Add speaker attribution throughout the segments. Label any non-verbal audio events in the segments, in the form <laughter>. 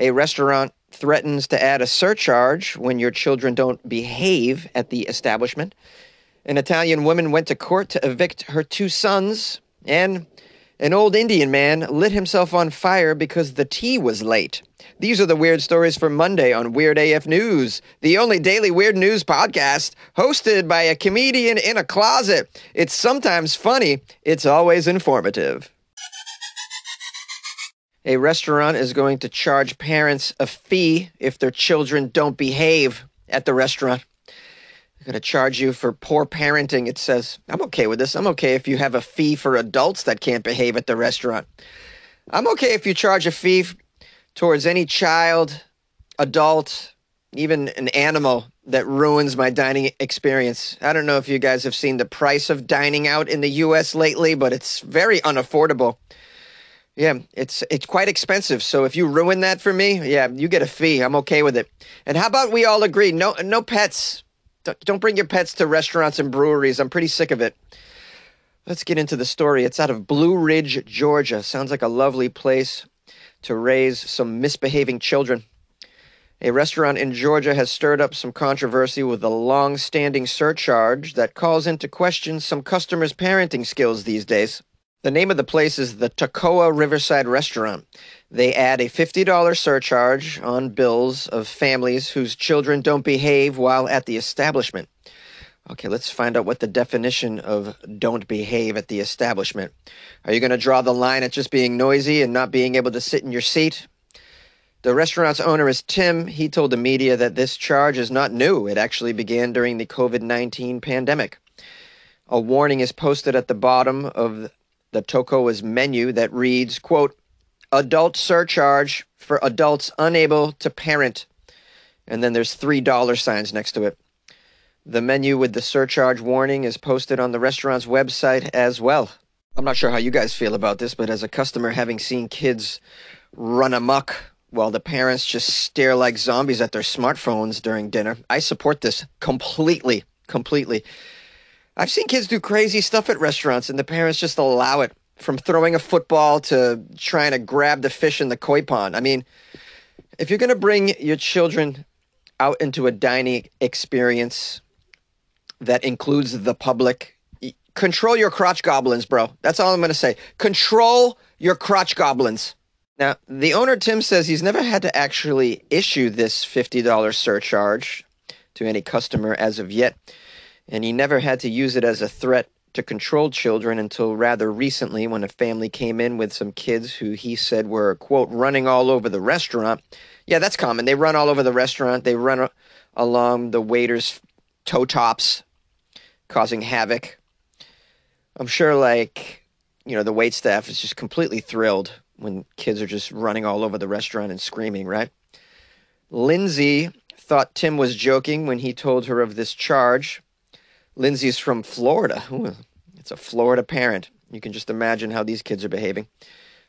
Speaker 1: A restaurant threatens to add a surcharge when your children don't behave at the establishment. An Italian woman went to court to evict her two sons, and an old Indian man lit himself on fire because the tea was late. These are the weird stories for Monday on Weird AF News, the only daily weird news podcast hosted by a comedian in a closet. It's sometimes funny, it's always informative. A restaurant is going to charge parents a fee if their children don't behave at the restaurant. They're going to charge you for poor parenting, it says. I'm okay with this. I'm okay if you have a fee for adults that can't behave at the restaurant. I'm okay if you charge a fee towards any child, adult, even an animal that ruins my dining experience. I don't know if you guys have seen the price of dining out in the US lately, but it's very unaffordable. Yeah, it's it's quite expensive. So if you ruin that for me, yeah, you get a fee. I'm okay with it. And how about we all agree? No, no pets. Don't bring your pets to restaurants and breweries. I'm pretty sick of it. Let's get into the story. It's out of Blue Ridge, Georgia. Sounds like a lovely place to raise some misbehaving children. A restaurant in Georgia has stirred up some controversy with a long standing surcharge that calls into question some customers' parenting skills these days. The name of the place is the Toccoa Riverside Restaurant. They add a $50 surcharge on bills of families whose children don't behave while at the establishment. Okay, let's find out what the definition of don't behave at the establishment. Are you going to draw the line at just being noisy and not being able to sit in your seat? The restaurant's owner is Tim. He told the media that this charge is not new. It actually began during the COVID 19 pandemic. A warning is posted at the bottom of the Toccoa's menu that reads, quote, adult surcharge for adults unable to parent. And then there's three dollar signs next to it. The menu with the surcharge warning is posted on the restaurant's website as well. I'm not sure how you guys feel about this, but as a customer having seen kids run amok while the parents just stare like zombies at their smartphones during dinner, I support this completely, completely. I've seen kids do crazy stuff at restaurants and the parents just allow it from throwing a football to trying to grab the fish in the koi pond. I mean, if you're going to bring your children out into a dining experience that includes the public, control your crotch goblins, bro. That's all I'm going to say. Control your crotch goblins. Now, the owner, Tim, says he's never had to actually issue this $50 surcharge to any customer as of yet and he never had to use it as a threat to control children until rather recently when a family came in with some kids who he said were, quote, running all over the restaurant. Yeah, that's common. They run all over the restaurant, they run along the waiters' toe tops, causing havoc. I'm sure, like, you know, the wait staff is just completely thrilled when kids are just running all over the restaurant and screaming, right? Lindsay thought Tim was joking when he told her of this charge. Lindsay's from Florida. Ooh, it's a Florida parent. You can just imagine how these kids are behaving.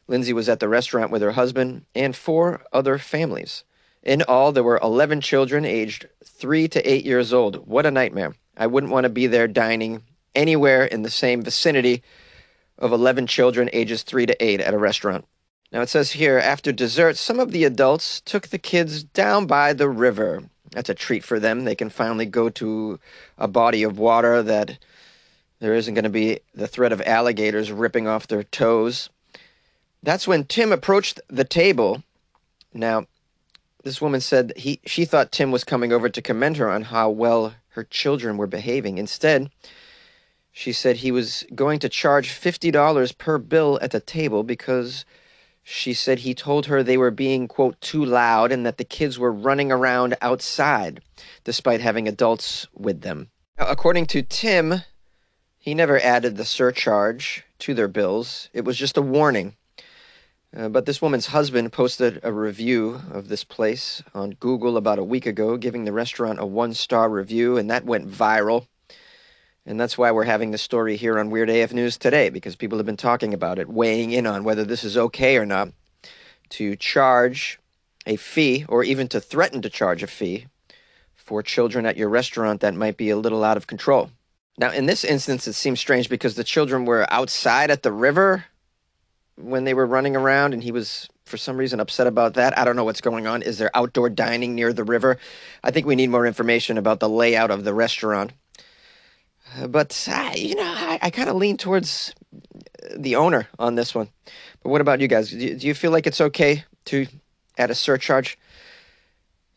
Speaker 1: Lindsay was at the restaurant with her husband and four other families. In all, there were 11 children aged 3 to 8 years old. What a nightmare. I wouldn't want to be there dining anywhere in the same vicinity of 11 children ages 3 to 8 at a restaurant. Now it says here after dessert, some of the adults took the kids down by the river that's a treat for them. They can finally go to a body of water that there isn't going to be the threat of alligators ripping off their toes. That's when Tim approached the table. Now, this woman said he she thought Tim was coming over to commend her on how well her children were behaving. Instead, she said he was going to charge $50 per bill at the table because she said he told her they were being, quote, too loud and that the kids were running around outside despite having adults with them. According to Tim, he never added the surcharge to their bills, it was just a warning. Uh, but this woman's husband posted a review of this place on Google about a week ago, giving the restaurant a one star review, and that went viral. And that's why we're having this story here on Weird AF News today, because people have been talking about it, weighing in on whether this is okay or not to charge a fee or even to threaten to charge a fee for children at your restaurant that might be a little out of control. Now, in this instance, it seems strange because the children were outside at the river when they were running around and he was for some reason upset about that. I don't know what's going on. Is there outdoor dining near the river? I think we need more information about the layout of the restaurant. Uh, but, uh, you know, I, I kind of lean towards the owner on this one. But what about you guys? Do, do you feel like it's okay to add a surcharge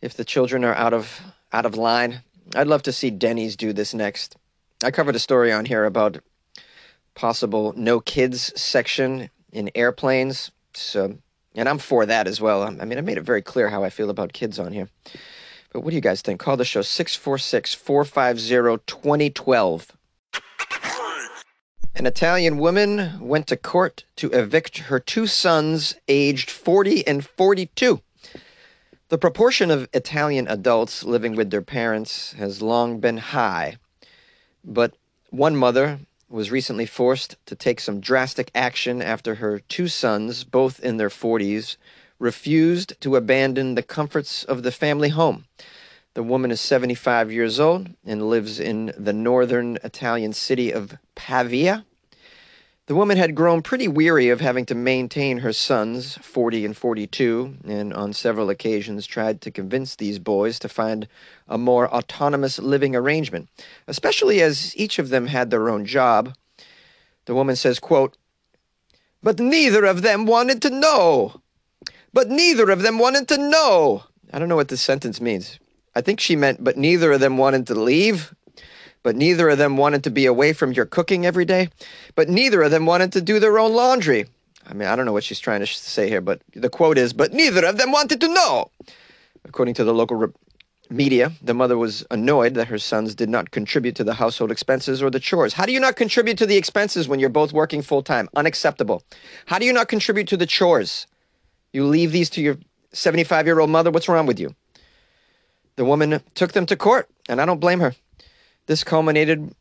Speaker 1: if the children are out of out of line? I'd love to see Denny's do this next. I covered a story on here about possible no kids section in airplanes. So, and I'm for that as well. I mean, I made it very clear how I feel about kids on here. But what do you guys think? Call the show 646 450 2012. An Italian woman went to court to evict her two sons, aged 40 and 42. The proportion of Italian adults living with their parents has long been high, but one mother was recently forced to take some drastic action after her two sons, both in their 40s, refused to abandon the comforts of the family home. The woman is 75 years old and lives in the northern Italian city of Pavia. The woman had grown pretty weary of having to maintain her sons, 40 and 42, and on several occasions tried to convince these boys to find a more autonomous living arrangement, especially as each of them had their own job. The woman says, quote, But neither of them wanted to know. But neither of them wanted to know. I don't know what this sentence means. I think she meant, but neither of them wanted to leave but neither of them wanted to be away from your cooking every day, but neither of them wanted to do their own laundry. I mean, I don't know what she's trying to say here, but the quote is, but neither of them wanted to know. According to the local re- media, the mother was annoyed that her sons did not contribute to the household expenses or the chores. How do you not contribute to the expenses when you're both working full time? Unacceptable. How do you not contribute to the chores? You leave these to your 75 year old mother? What's wrong with you? The woman took them to court, and I don't blame her. This culminated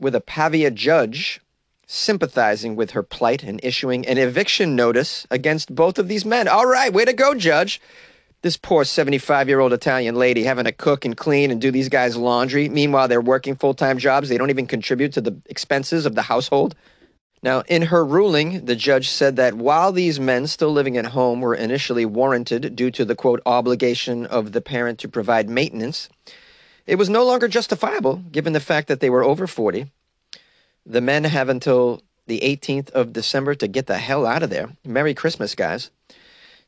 Speaker 1: with a Pavia judge sympathizing with her plight and issuing an eviction notice against both of these men. All right, way to go, judge. This poor 75 year old Italian lady having to cook and clean and do these guys' laundry. Meanwhile, they're working full time jobs. They don't even contribute to the expenses of the household. Now, in her ruling, the judge said that while these men still living at home were initially warranted due to the quote obligation of the parent to provide maintenance, it was no longer justifiable given the fact that they were over 40. The men have until the 18th of December to get the hell out of there. Merry Christmas, guys. It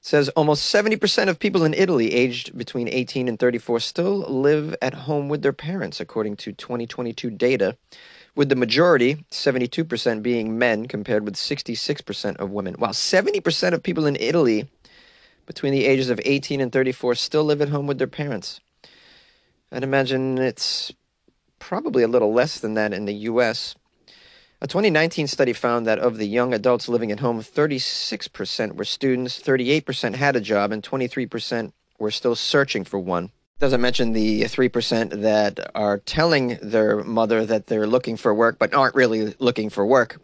Speaker 1: says almost 70% of people in Italy aged between 18 and 34 still live at home with their parents, according to 2022 data, with the majority, 72%, being men compared with 66% of women. While 70% of people in Italy between the ages of 18 and 34 still live at home with their parents. I'd imagine it's probably a little less than that in the U.S. A 2019 study found that of the young adults living at home, 36% were students, 38% had a job, and 23% were still searching for one. Doesn't mention the 3% that are telling their mother that they're looking for work but aren't really looking for work.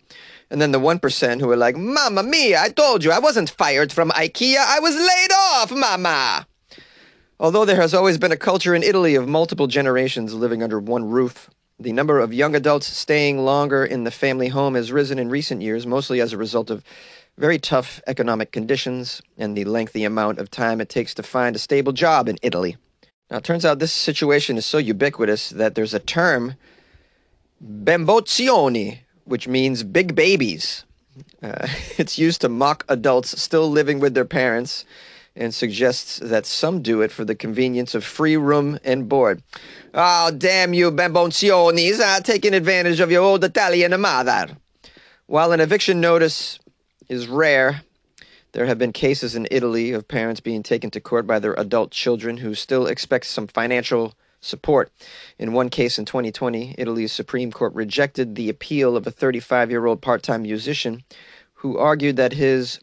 Speaker 1: And then the 1% who are like, Mamma mia, I told you I wasn't fired from IKEA, I was laid off, Mama. Although there has always been a culture in Italy of multiple generations living under one roof, the number of young adults staying longer in the family home has risen in recent years, mostly as a result of very tough economic conditions and the lengthy amount of time it takes to find a stable job in Italy. Now, it turns out this situation is so ubiquitous that there's a term, bamboccioni, which means big babies. Uh, <laughs> it's used to mock adults still living with their parents and suggests that some do it for the convenience of free room and board. Oh, damn you, bamboccionis, uh, taking advantage of your old Italian mother. While an eviction notice is rare, there have been cases in Italy of parents being taken to court by their adult children who still expect some financial support. In one case in 2020, Italy's Supreme Court rejected the appeal of a 35 year old part time musician who argued that his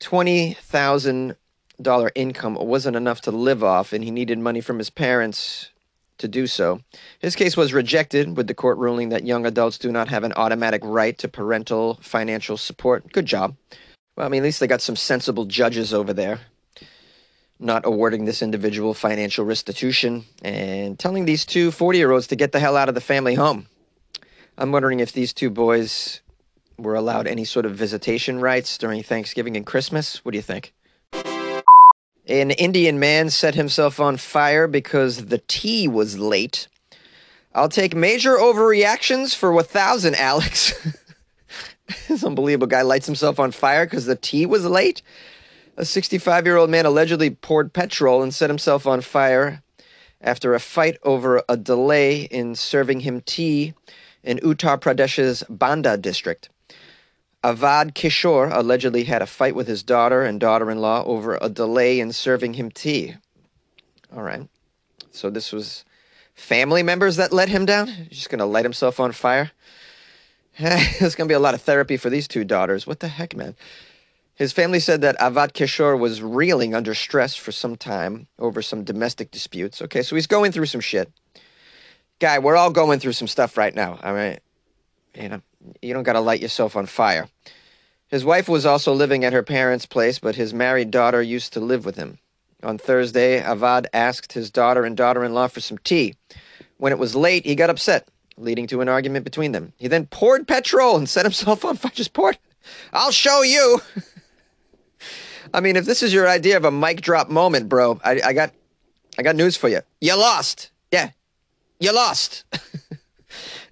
Speaker 1: 20,000 dollar income wasn't enough to live off, and he needed money from his parents to do so. His case was rejected with the court ruling that young adults do not have an automatic right to parental financial support. Good job. Well, I mean, at least they got some sensible judges over there not awarding this individual financial restitution and telling these two 40 year olds to get the hell out of the family home. I'm wondering if these two boys were allowed any sort of visitation rights during Thanksgiving and Christmas. What do you think? An Indian man set himself on fire because the tea was late. I'll take major overreactions for a thousand, Alex. <laughs> <laughs> this unbelievable guy lights himself on fire because the tea was late. A 65 year old man allegedly poured petrol and set himself on fire after a fight over a delay in serving him tea in Uttar Pradesh's Banda district. Avad Kishore allegedly had a fight with his daughter and daughter in law over a delay in serving him tea. All right. So this was family members that let him down? He's just going to light himself on fire? <laughs> There's going to be a lot of therapy for these two daughters. What the heck, man? His family said that Avad Kishore was reeling under stress for some time over some domestic disputes. Okay, so he's going through some shit. Guy, we're all going through some stuff right now. All right. You know, you don't got to light yourself on fire. His wife was also living at her parents' place, but his married daughter used to live with him. On Thursday, Avad asked his daughter and daughter in law for some tea. When it was late, he got upset, leading to an argument between them. He then poured petrol and set himself on fire. <laughs> Just poured. I'll show you. <laughs> I mean, if this is your idea of a mic drop moment, bro, I, I got, I got news for you. You lost. Yeah, you lost.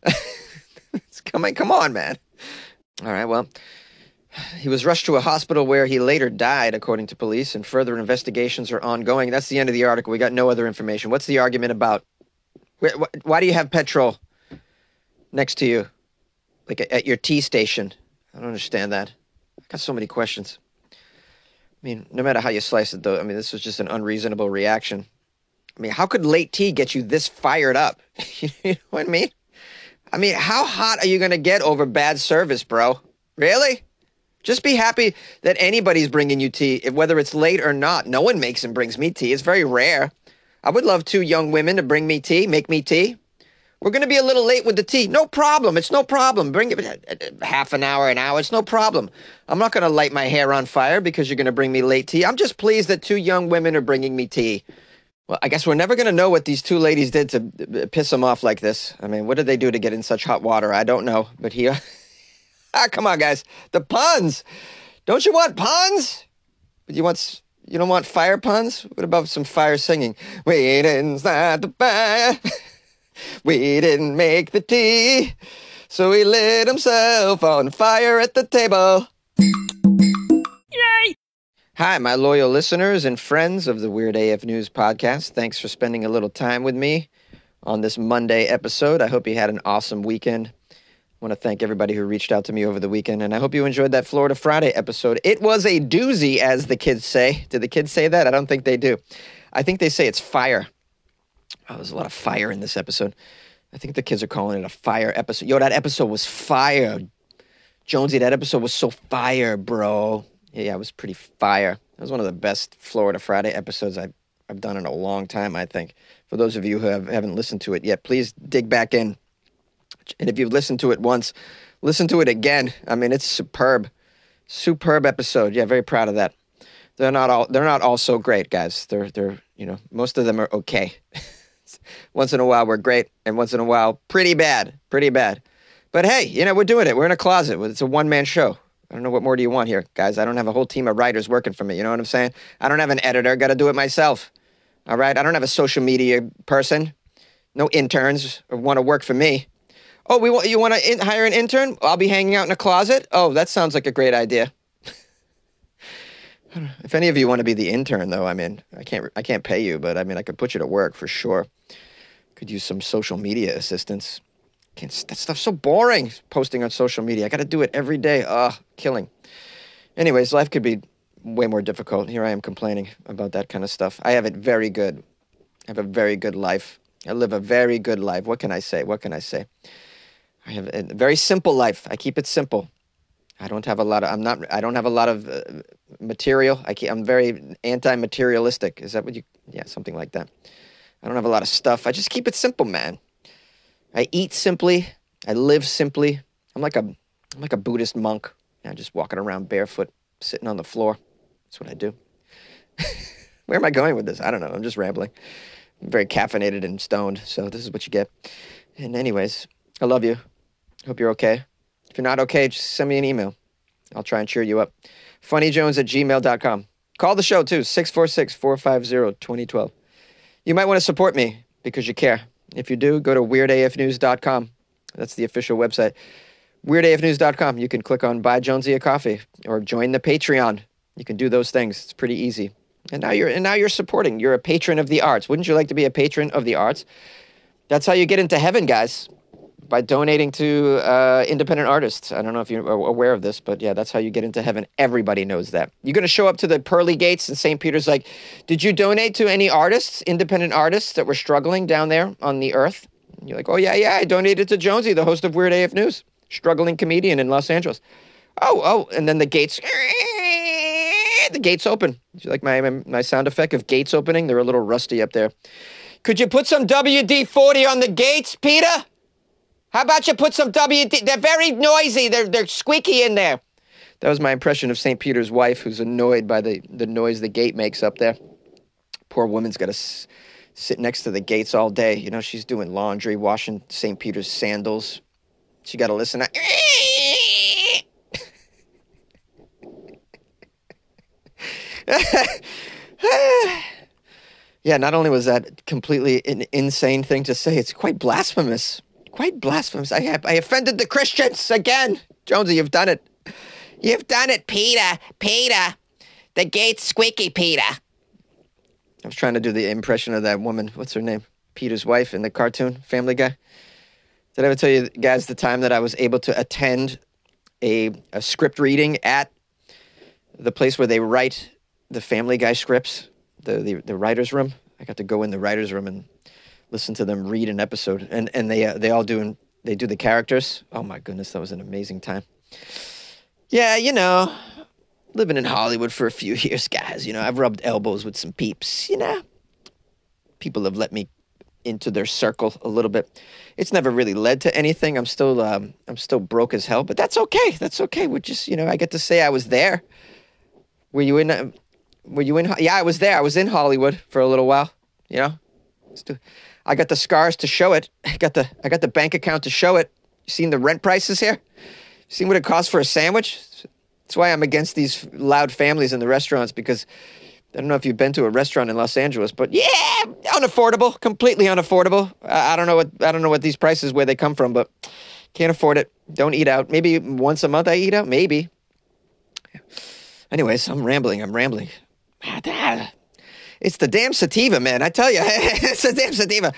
Speaker 1: <laughs> come on, come on, man. All right, well, he was rushed to a hospital where he later died, according to police, and further investigations are ongoing. That's the end of the article. We got no other information. What's the argument about? Why do you have petrol next to you, like at your tea station? I don't understand that. I got so many questions. I mean, no matter how you slice it, though, I mean, this was just an unreasonable reaction. I mean, how could late tea get you this fired up? <laughs> you know what I mean? I mean, how hot are you going to get over bad service, bro? Really? Just be happy that anybody's bringing you tea, whether it's late or not. No one makes and brings me tea. It's very rare. I would love two young women to bring me tea, make me tea. We're going to be a little late with the tea. No problem. It's no problem. Bring it half an hour, an hour. It's no problem. I'm not going to light my hair on fire because you're going to bring me late tea. I'm just pleased that two young women are bringing me tea. Well, I guess we're never going to know what these two ladies did to piss him off like this. I mean, what did they do to get in such hot water? I don't know. But he. <laughs> ah, come on, guys. The puns. Don't you want puns? But you want. You don't want fire puns? What about some fire singing? Wait inside the fire. <laughs> We didn't make the tea, so he lit himself on fire at the table. Yay! Hi, my loyal listeners and friends of the Weird AF News podcast. Thanks for spending a little time with me on this Monday episode. I hope you had an awesome weekend. I want to thank everybody who reached out to me over the weekend, and I hope you enjoyed that Florida Friday episode. It was a doozy, as the kids say. Did the kids say that? I don't think they do. I think they say it's fire. Oh, there's a lot of fire in this episode. I think the kids are calling it a fire episode. Yo, that episode was fire. Jonesy, that episode was so fire, bro. Yeah, it was pretty fire. That was one of the best Florida Friday episodes I've, I've done in a long time, I think. For those of you who have, haven't listened to it yet, please dig back in. And if you've listened to it once, listen to it again. I mean, it's superb. Superb episode. Yeah, very proud of that. They're not all they're not all so great, guys. They're they're you know, most of them are okay. <laughs> once in a while we're great, and once in a while pretty bad, pretty bad. But hey, you know we're doing it. We're in a closet. It's a one man show. I don't know what more do you want here, guys. I don't have a whole team of writers working for me. You know what I'm saying? I don't have an editor. Got to do it myself. All right. I don't have a social media person. No interns want to work for me. Oh, we want you want to hire an intern? I'll be hanging out in a closet. Oh, that sounds like a great idea. <sighs> if any of you want to be the intern, though, I mean, I can't I can't pay you, but I mean, I could put you to work for sure. Could use some social media assistance. Can't, that stuff's so boring. Posting on social media, I got to do it every day. Ugh, killing. Anyways, life could be way more difficult. Here I am complaining about that kind of stuff. I have it very good. I have a very good life. I live a very good life. What can I say? What can I say? I have a very simple life. I keep it simple. I don't have a lot of. I'm not. I don't have a lot of uh, material. I keep, I'm very anti-materialistic. Is that what you? Yeah, something like that. I don't have a lot of stuff. I just keep it simple, man. I eat simply. I live simply. I'm like a. I'm like a Buddhist monk. I'm just walking around barefoot, sitting on the floor. That's what I do. <laughs> Where am I going with this? I don't know. I'm just rambling. I'm very caffeinated and stoned, so this is what you get. And anyways, I love you. Hope you're okay. If you're not okay, just send me an email. I'll try and cheer you up. FunnyJones at gmail.com. Call the show too, 646 450 2012. You might want to support me because you care. If you do, go to weirdafnews.com. That's the official website. Weirdafnews.com. You can click on Buy Jonesy a Coffee or join the Patreon. You can do those things. It's pretty easy. And now you're and now you're supporting. You're a patron of the arts. Wouldn't you like to be a patron of the arts? That's how you get into heaven, guys. By donating to uh, independent artists. I don't know if you're aware of this, but yeah, that's how you get into heaven. Everybody knows that. You're going to show up to the pearly gates and St. Peter's like, did you donate to any artists, independent artists that were struggling down there on the earth? And you're like, oh, yeah, yeah, I donated to Jonesy, the host of Weird AF News, struggling comedian in Los Angeles. Oh, oh, and then the gates, the gates open. Do you like my, my sound effect of gates opening? They're a little rusty up there. Could you put some WD 40 on the gates, Peter? How about you put some WD? They're very noisy. They're, they're squeaky in there. That was my impression of St. Peter's wife, who's annoyed by the, the noise the gate makes up there. Poor woman's got to s- sit next to the gates all day. You know, she's doing laundry, washing St. Peter's sandals. She got to listen to. yeah, not only was that completely an insane thing to say, it's quite blasphemous. Quite blasphemous. I have I offended the Christians again. Jonesy, you've done it. You've done it, Peter. Peter. The gate's squeaky, Peter. I was trying to do the impression of that woman. What's her name? Peter's wife in the cartoon Family Guy. Did I ever tell you guys the time that I was able to attend a, a script reading at the place where they write the Family Guy scripts, the, the, the writer's room? I got to go in the writer's room and listen to them read an episode, and and they uh, they all do and they do the characters. Oh my goodness, that was an amazing time. Yeah, you know, living in Hollywood for a few <laughs> years, guys. You know, I've rubbed elbows with some peeps. You know, people have let me into their circle a little bit. It's never really led to anything. I'm still um, I'm still broke as hell, but that's okay. That's okay. We just you know I get to say I was there. Were you in? Uh, were you in? Yeah, I was there. I was in Hollywood for a little while. You know, I got the scars to show it. I got the I got the bank account to show it. You seen the rent prices here? You seen what it costs for a sandwich? That's why I'm against these loud families in the restaurants because I don't know if you've been to a restaurant in Los Angeles, but yeah, unaffordable, completely unaffordable. I, I don't know what I don't know what these prices where they come from, but can't afford it. Don't eat out. Maybe once a month I eat out. Maybe. Anyways, I'm rambling. I'm rambling. Ah, It's the damn sativa, man. I tell you, <laughs> it's the damn sativa.